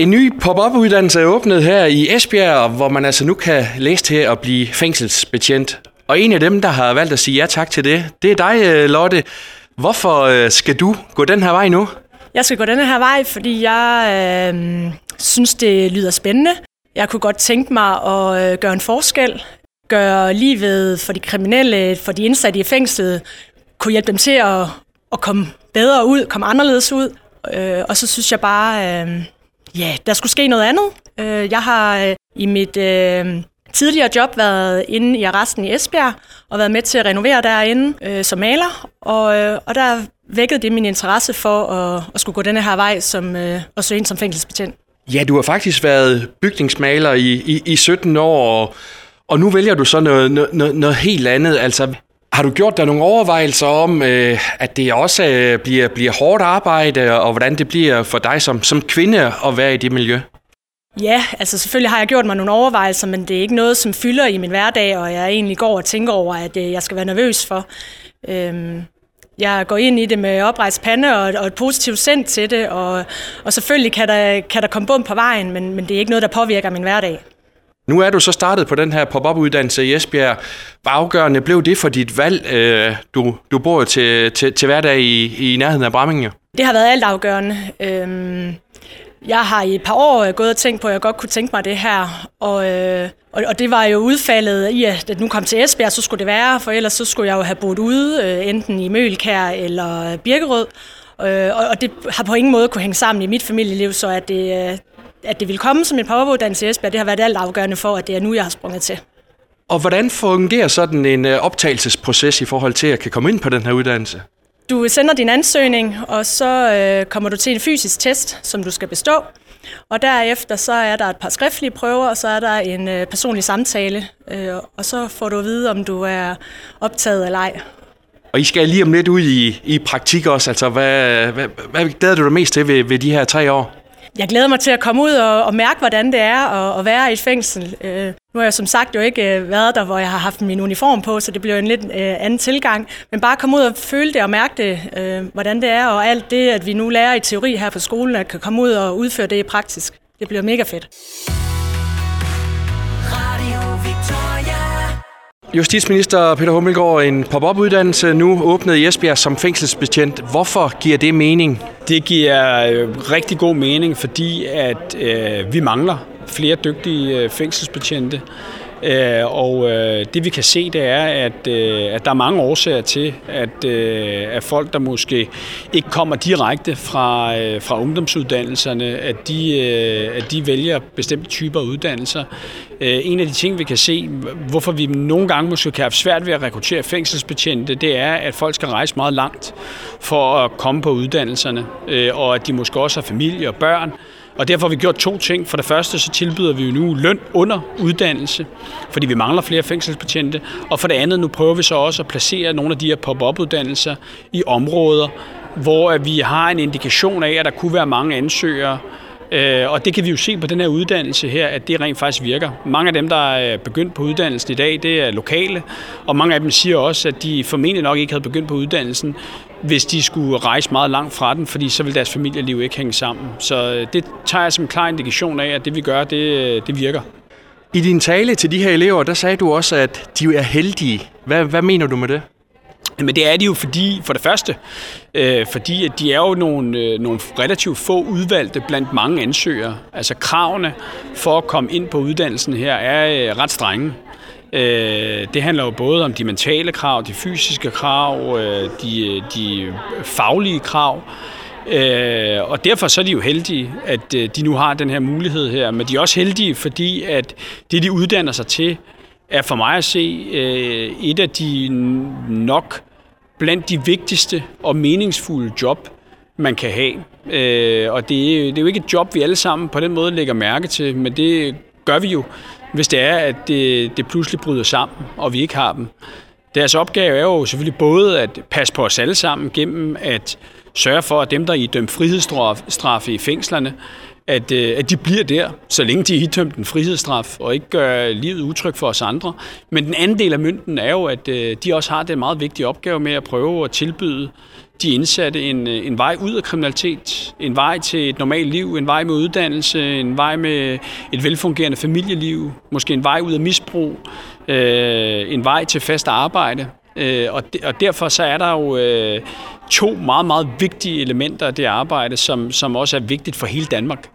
En ny pop-up uddannelse er åbnet her i Esbjerg, hvor man altså nu kan læse til at blive fængselsbetjent. Og en af dem, der har valgt at sige ja tak til det, det er dig, øh, Lotte. Hvorfor øh, skal du gå den her vej nu? Jeg skal gå den her vej, fordi jeg øh, synes, det lyder spændende. Jeg kunne godt tænke mig at øh, gøre en forskel. Gøre livet for de kriminelle, for de indsatte i fængslet, kunne hjælpe dem til at, at komme bedre ud, komme anderledes ud. Øh, og så synes jeg bare, øh, ja, der skulle ske noget andet. Øh, jeg har øh, i mit øh, tidligere job været inde i arresten i Esbjerg og været med til at renovere derinde øh, som maler. Og, øh, og der vækkede det min interesse for at, at skulle gå denne her vej som, øh, og søge ind som fængselsbetjent. Ja, du har faktisk været bygningsmaler i, i, i 17 år, og, og nu vælger du så noget, noget, noget helt andet. Altså, har du gjort dig nogle overvejelser om, øh, at det også øh, bliver, bliver hårdt arbejde, og hvordan det bliver for dig som, som kvinde at være i det miljø? Ja, altså selvfølgelig har jeg gjort mig nogle overvejelser, men det er ikke noget, som fylder i min hverdag, og jeg egentlig går og tænker over, at øh, jeg skal være nervøs for. Øhm, jeg går ind i det med oprejst pande og, og et positivt sind til det, og, og selvfølgelig kan der, kan der komme bum på vejen, men, men det er ikke noget, der påvirker min hverdag. Nu er du så startet på den her pop-up uddannelse i Esbjerg. Hvor afgørende blev det for dit valg? Øh, du, du bor til, til, til hverdag i, i nærheden af Bramminge. Det har været alt afgørende. Øhm, jeg har i et par år øh, gået og tænkt på, at jeg godt kunne tænke mig det her. Og, øh, og, det var jo udfaldet i, at nu kom til Esbjerg, så skulle det være, for ellers så skulle jeg jo have boet ude, øh, enten i Mølkær eller Birkerød. Øh, og det har på ingen måde kunne hænge sammen i mit familieliv, så at det, øh, at det vil komme som en poweruddannelse i Esbjerg, det har været alt afgørende for, at det er nu, jeg har sprunget til. Og hvordan fungerer sådan en øh, optagelsesproces i forhold til at kan komme ind på den her uddannelse? Du sender din ansøgning, og så øh, kommer du til en fysisk test, som du skal bestå. Og derefter så er der et par skriftlige prøver, og så er der en øh, personlig samtale. Øh, og så får du at vide, om du er optaget eller ej. Og I skal lige om lidt ud i, i praktik også. Altså, hvad, hvad, hvad glæder du dig mest til ved, ved de her tre år? Jeg glæder mig til at komme ud og, og mærke, hvordan det er at, at være i et fængsel. Øh, nu har jeg som sagt jo ikke øh, været der, hvor jeg har haft min uniform på, så det bliver en lidt øh, anden tilgang. Men bare komme ud og føle det og mærke det, øh, hvordan det er, og alt det, at vi nu lærer i teori her på skolen, at kan komme ud og udføre det i praktisk. Det bliver mega fedt. Justitsminister Peter Hummelgaard, en pop-up uddannelse nu åbnet i Esbjerg som fængselsbetjent. Hvorfor giver det mening? Det giver øh, rigtig god mening, fordi at øh, vi mangler flere dygtige øh, fængselsbetjente. Øh, og øh, det vi kan se, det er, at, øh, at der er mange årsager til, at, at folk, der måske ikke kommer direkte fra, fra ungdomsuddannelserne, at de, at de vælger bestemte typer uddannelser. En af de ting, vi kan se, hvorfor vi nogle gange måske kan have svært ved at rekruttere fængselsbetjente, det er, at folk skal rejse meget langt for at komme på uddannelserne, og at de måske også har familie og børn, og derfor har vi gjort to ting. For det første så tilbyder vi jo nu løn under uddannelse, fordi vi mangler flere fængselsbetjente. Og for det andet nu prøver vi så også at placere nogle af de her pop-up-uddannelser i områder, hvor vi har en indikation af, at der kunne være mange ansøgere, øh, og det kan vi jo se på den her uddannelse her, at det rent faktisk virker. Mange af dem, der er begyndt på uddannelsen i dag, det er lokale, og mange af dem siger også, at de formentlig nok ikke havde begyndt på uddannelsen, hvis de skulle rejse meget langt fra den, fordi så vil deres familieliv ikke hænge sammen. Så øh, det tager jeg som en klar indikation af, at det vi gør, det, det virker. I din tale til de her elever, der sagde du også, at de er heldige. Hvad, hvad mener du med det? Men det er de jo fordi, for det første, øh, fordi at de er jo nogle, øh, nogle relativt få udvalgte blandt mange ansøgere. Altså kravene for at komme ind på uddannelsen her er øh, ret strenge. Øh, det handler jo både om de mentale krav, de fysiske krav, øh, de, øh, de faglige krav. Øh, og derfor så er de jo heldige, at øh, de nu har den her mulighed her. Men de er også heldige, fordi at det, de uddanner sig til, er for mig at se øh, et af de nok blandt de vigtigste og meningsfulde job, man kan have. Øh, og det det er jo ikke et job, vi alle sammen på den måde lægger mærke til, men det gør vi jo, hvis det er, at det, det pludselig bryder sammen, og vi ikke har dem. Deres opgave er jo selvfølgelig både at passe på os alle sammen gennem at sørge for, at dem, der er idømt frihedsstraffe i fængslerne, at, øh, at de bliver der, så længe de er idømt en frihedsstraf, og ikke gør livet utrygt for os andre. Men den anden del af mynten er jo, at øh, de også har den meget vigtige opgave med at prøve at tilbyde de indsatte en, øh, en vej ud af kriminalitet, en vej til et normalt liv, en vej med uddannelse, en vej med et velfungerende familieliv, måske en vej ud af misbrug, øh, en vej til fast arbejde. Øh, og, de, og derfor så er der jo øh, to meget, meget vigtige elementer af det arbejde, som, som også er vigtigt for hele Danmark.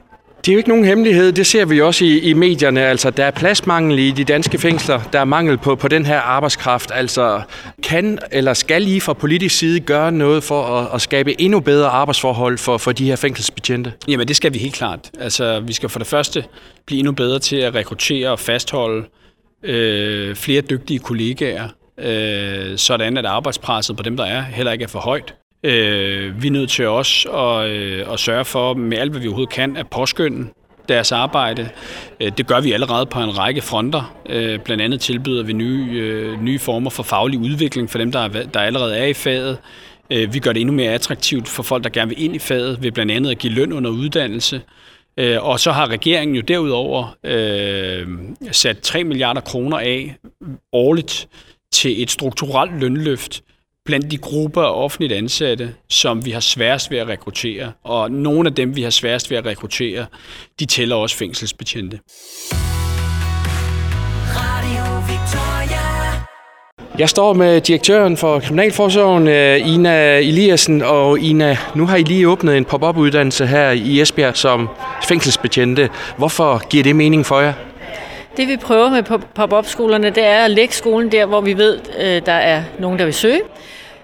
Det er jo ikke nogen hemmelighed, det ser vi også i, i medierne. Altså, der er pladsmangel i de danske fængsler, der er mangel på, på den her arbejdskraft. Altså, kan eller skal I fra politisk side gøre noget for at, at skabe endnu bedre arbejdsforhold for, for de her fængselsbetjente? Jamen, det skal vi helt klart. Altså, vi skal for det første blive endnu bedre til at rekruttere og fastholde øh, flere dygtige kollegaer, øh, sådan at arbejdspresset på dem, der er, heller ikke er for højt. Øh, vi er nødt til også at, øh, at sørge for, med alt hvad vi overhovedet kan, at påskynde deres arbejde. Øh, det gør vi allerede på en række fronter. Øh, blandt andet tilbyder vi nye, øh, nye former for faglig udvikling for dem, der, er, der allerede er i faget. Øh, vi gør det endnu mere attraktivt for folk, der gerne vil ind i faget, ved blandt andet at give løn under uddannelse. Øh, og så har regeringen jo derudover øh, sat 3 milliarder kroner af årligt til et strukturelt lønløft blandt de grupper af offentligt ansatte, som vi har sværest ved at rekruttere. Og nogle af dem, vi har sværest ved at rekruttere, de tæller også fængselsbetjente. Jeg står med direktøren for Kriminalforsorgen, øh, Ina Eliassen, og Ina, nu har I lige åbnet en pop-up uddannelse her i Esbjerg som fængselsbetjente. Hvorfor giver det mening for jer? Det vi prøver med pop-up-skolerne, det er at lægge skolen der, hvor vi ved, øh, der er nogen, der vil søge.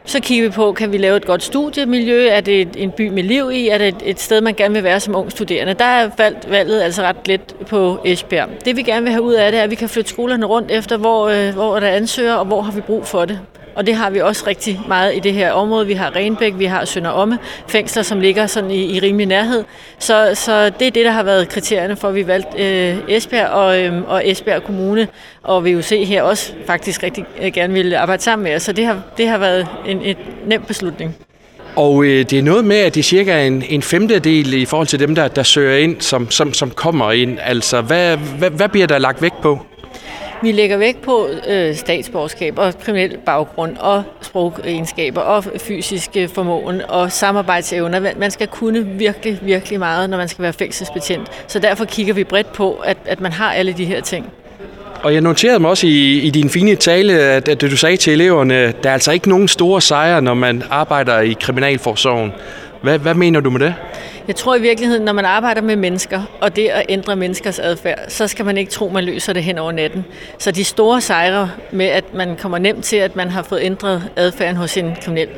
Så kigger vi på, kan vi lave et godt studiemiljø? Er det en by med liv i? Er det et sted, man gerne vil være som ung studerende? Der er valgt, valget altså ret let på Esbjerg. Det vi gerne vil have ud af det, er, at vi kan flytte skolerne rundt efter, hvor, øh, hvor der ansøger, og hvor har vi brug for det. Og det har vi også rigtig meget i det her område. Vi har Renbæk, vi har Sønder Omme, fængsler, som ligger sådan i, i rimelig nærhed. Så, så det er det, der har været kriterierne for, at vi valgte øh, Esbjerg og, øh, og Esbjerg Kommune. Og VUC her også faktisk rigtig øh, gerne ville arbejde sammen med os. Så det har, det har været en et nem beslutning. Og øh, det er noget med, at det er cirka en, en femtedel i forhold til dem, der, der søger ind, som, som, som kommer ind. Altså, hvad, hvad, hvad bliver der lagt vægt på? Vi lægger vægt på øh, statsborgerskab og kriminel baggrund og sprogegenskaber og fysiske formåen og samarbejdsevner. Man skal kunne virkelig, virkelig meget, når man skal være fængselsbetjent. Så derfor kigger vi bredt på, at, at man har alle de her ting. Og jeg noterede mig også i, i din fine tale, at, at du sagde til eleverne, der er altså ikke nogen store sejre, når man arbejder i Kriminalforsorgen. Hvad, hvad mener du med det? Jeg tror i virkeligheden, når man arbejder med mennesker, og det at ændre menneskers adfærd, så skal man ikke tro, man løser det hen over natten. Så de store sejre med, at man kommer nemt til, at man har fået ændret adfærden hos en kriminel,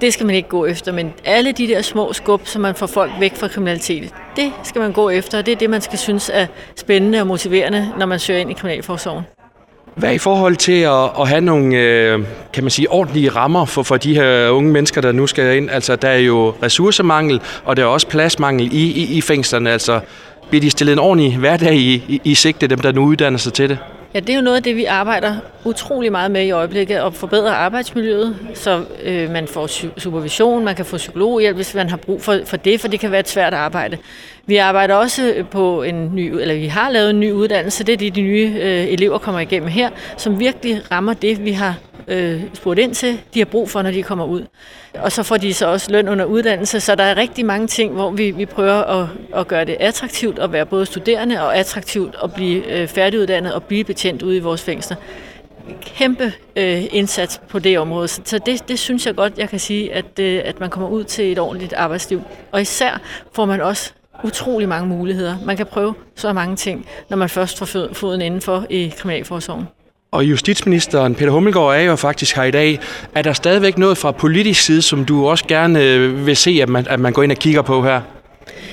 det skal man ikke gå efter. Men alle de der små skub, som man får folk væk fra kriminalitet, det skal man gå efter, og det er det, man skal synes er spændende og motiverende, når man søger ind i kriminalforsorgen. Hvad i forhold til at, at have nogle, øh, kan man sige, ordentlige rammer for, for de her unge mennesker, der nu skal ind? Altså, der er jo ressourcemangel, og der er også pladsmangel i, i, i fængslerne. Altså, bliver de stillet en ordentlig hverdag i, i, i sigte, dem der nu uddanner sig til det? Ja, det er jo noget af det, vi arbejder utrolig meget med i øjeblikket, at forbedre arbejdsmiljøet, så øh, man får supervision, man kan få psykologhjælp, hvis man har brug for, for det, for det kan være et svært arbejde. Vi arbejder også øh, på en ny, eller vi har lavet en ny uddannelse, det er det, de nye øh, elever kommer igennem her, som virkelig rammer det, vi har øh, spurgt ind til, de har brug for, når de kommer ud. Og så får de så også løn under uddannelse, så der er rigtig mange ting, hvor vi, vi prøver at, at gøre det attraktivt at være både studerende og attraktivt at blive øh, færdiguddannet og blive betjent ude i vores fængsler. Kæmpe øh, indsats på det område, så det, det synes jeg godt, jeg kan sige, at, øh, at man kommer ud til et ordentligt arbejdsliv. Og især får man også utrolig mange muligheder. Man kan prøve så mange ting, når man først får foden indenfor i Kriminalforsorgen. Og justitsministeren Peter Hummelgaard er jo faktisk her i dag. Er der stadigvæk noget fra politisk side, som du også gerne øh, vil se, at man, at man går ind og kigger på her?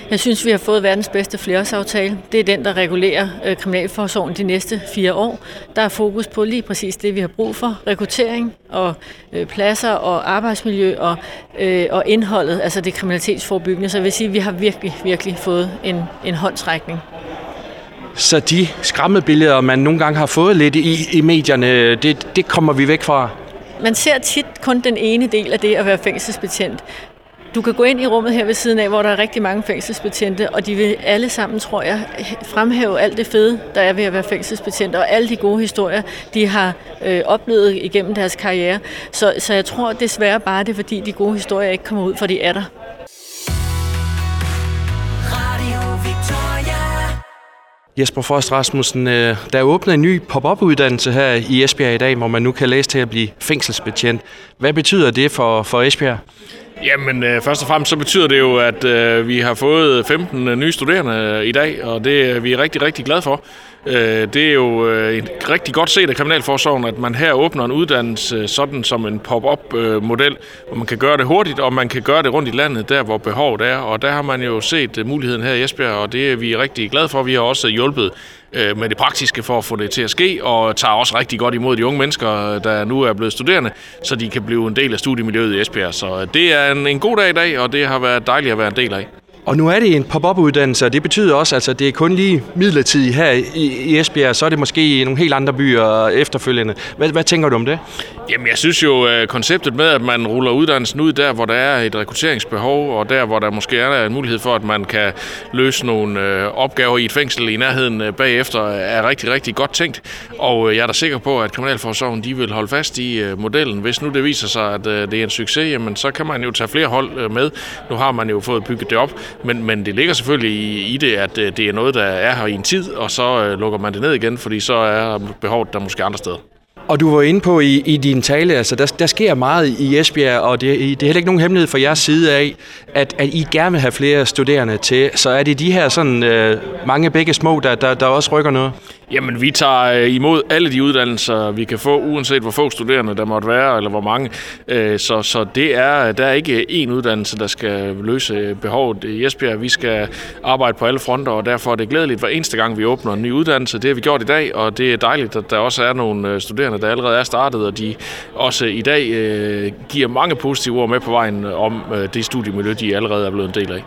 Jeg synes, vi har fået verdens bedste flereårsaftale. Det er den, der regulerer øh, kriminalforsorgen de næste fire år. Der er fokus på lige præcis det, vi har brug for. Rekruttering og øh, pladser og arbejdsmiljø og, øh, og indholdet, altså det kriminalitetsforebyggende. Så jeg vil sige, at vi har virkelig, virkelig fået en, en håndtrækning. Så de skræmmebilleder, man nogle gange har fået lidt i, i medierne, det, det kommer vi væk fra? Man ser tit kun den ene del af det at være fængselsbetjent. Du kan gå ind i rummet her ved siden af, hvor der er rigtig mange fængselsbetjente, og de vil alle sammen, tror jeg, fremhæve alt det fede, der er ved at være fængselsbetjent, og alle de gode historier, de har øh, oplevet igennem deres karriere. Så, så jeg tror desværre bare, det er fordi, de gode historier ikke kommer ud, for de er der. Jesper Frost Rasmussen, øh, der er åbnet en ny pop-up-uddannelse her i Esbjerg i dag, hvor man nu kan læse til at blive fængselsbetjent. Hvad betyder det for, for Esbjerg? Jamen, øh, først og fremmest så betyder det jo, at øh, vi har fået 15 øh, nye studerende øh, i dag, og det vi er vi rigtig, rigtig glade for. Øh, det er jo øh, et rigtig godt set af Kriminalforsorgen, at man her åbner en uddannelse sådan som en pop-up-model, øh, hvor man kan gøre det hurtigt, og man kan gøre det rundt i landet, der hvor behovet er. Og der har man jo set øh, muligheden her i Esbjerg, og det er vi rigtig glade for. Vi har også hjulpet øh, med det praktiske for at få det til at ske, og tager også rigtig godt imod de unge mennesker, der nu er blevet studerende, så de kan blive en del af studiemiljøet i Esbjerg. Så øh, det er en, en god dag i dag, og det har været dejligt at være en del af. Og nu er det en pop-up-uddannelse, og det betyder også, altså, det er kun lige midlertidigt her i, i Esbjerg, så er det måske i nogle helt andre byer efterfølgende. Hvad, hvad tænker du om det? Jamen, jeg synes jo, at konceptet med, at man ruller uddannelsen ud der, hvor der er et rekrutteringsbehov, og der, hvor der måske er en mulighed for, at man kan løse nogle øh, opgaver i et fængsel i nærheden øh, bagefter, er rigtig, rigtig godt tænkt. Og øh, jeg er da sikker på, at Kriminalforsorgen de vil holde fast i øh, modellen. Hvis nu det viser sig, at øh, det er en succes, jamen, så kan man jo tage flere hold med. Nu har man jo fået bygget det op, men, men det ligger selvfølgelig i, i det, at det er noget, der er her i en tid, og så lukker man det ned igen, fordi så er behovet der måske andre steder. Og du var inde på i, i din tale, altså der, der sker meget i Esbjerg, og det, det er heller ikke nogen hemmelighed fra jeres side af, at, at I gerne vil have flere studerende til. Så er det de her sådan øh, mange begge små, der, der, der også rykker noget? Jamen, vi tager øh, imod alle de uddannelser, vi kan få, uanset hvor få studerende der måtte være, eller hvor mange. Øh, så, så det er, der er ikke én uddannelse, der skal løse øh, behovet i Esbjerg. Vi skal arbejde på alle fronter, og derfor er det glædeligt hver eneste gang, vi åbner en ny uddannelse. Det har vi gjort i dag, og det er dejligt, at der også er nogle studerende, der allerede er startet, og de også i dag giver mange positive ord med på vejen om det studiemiljø, de allerede er blevet en del af.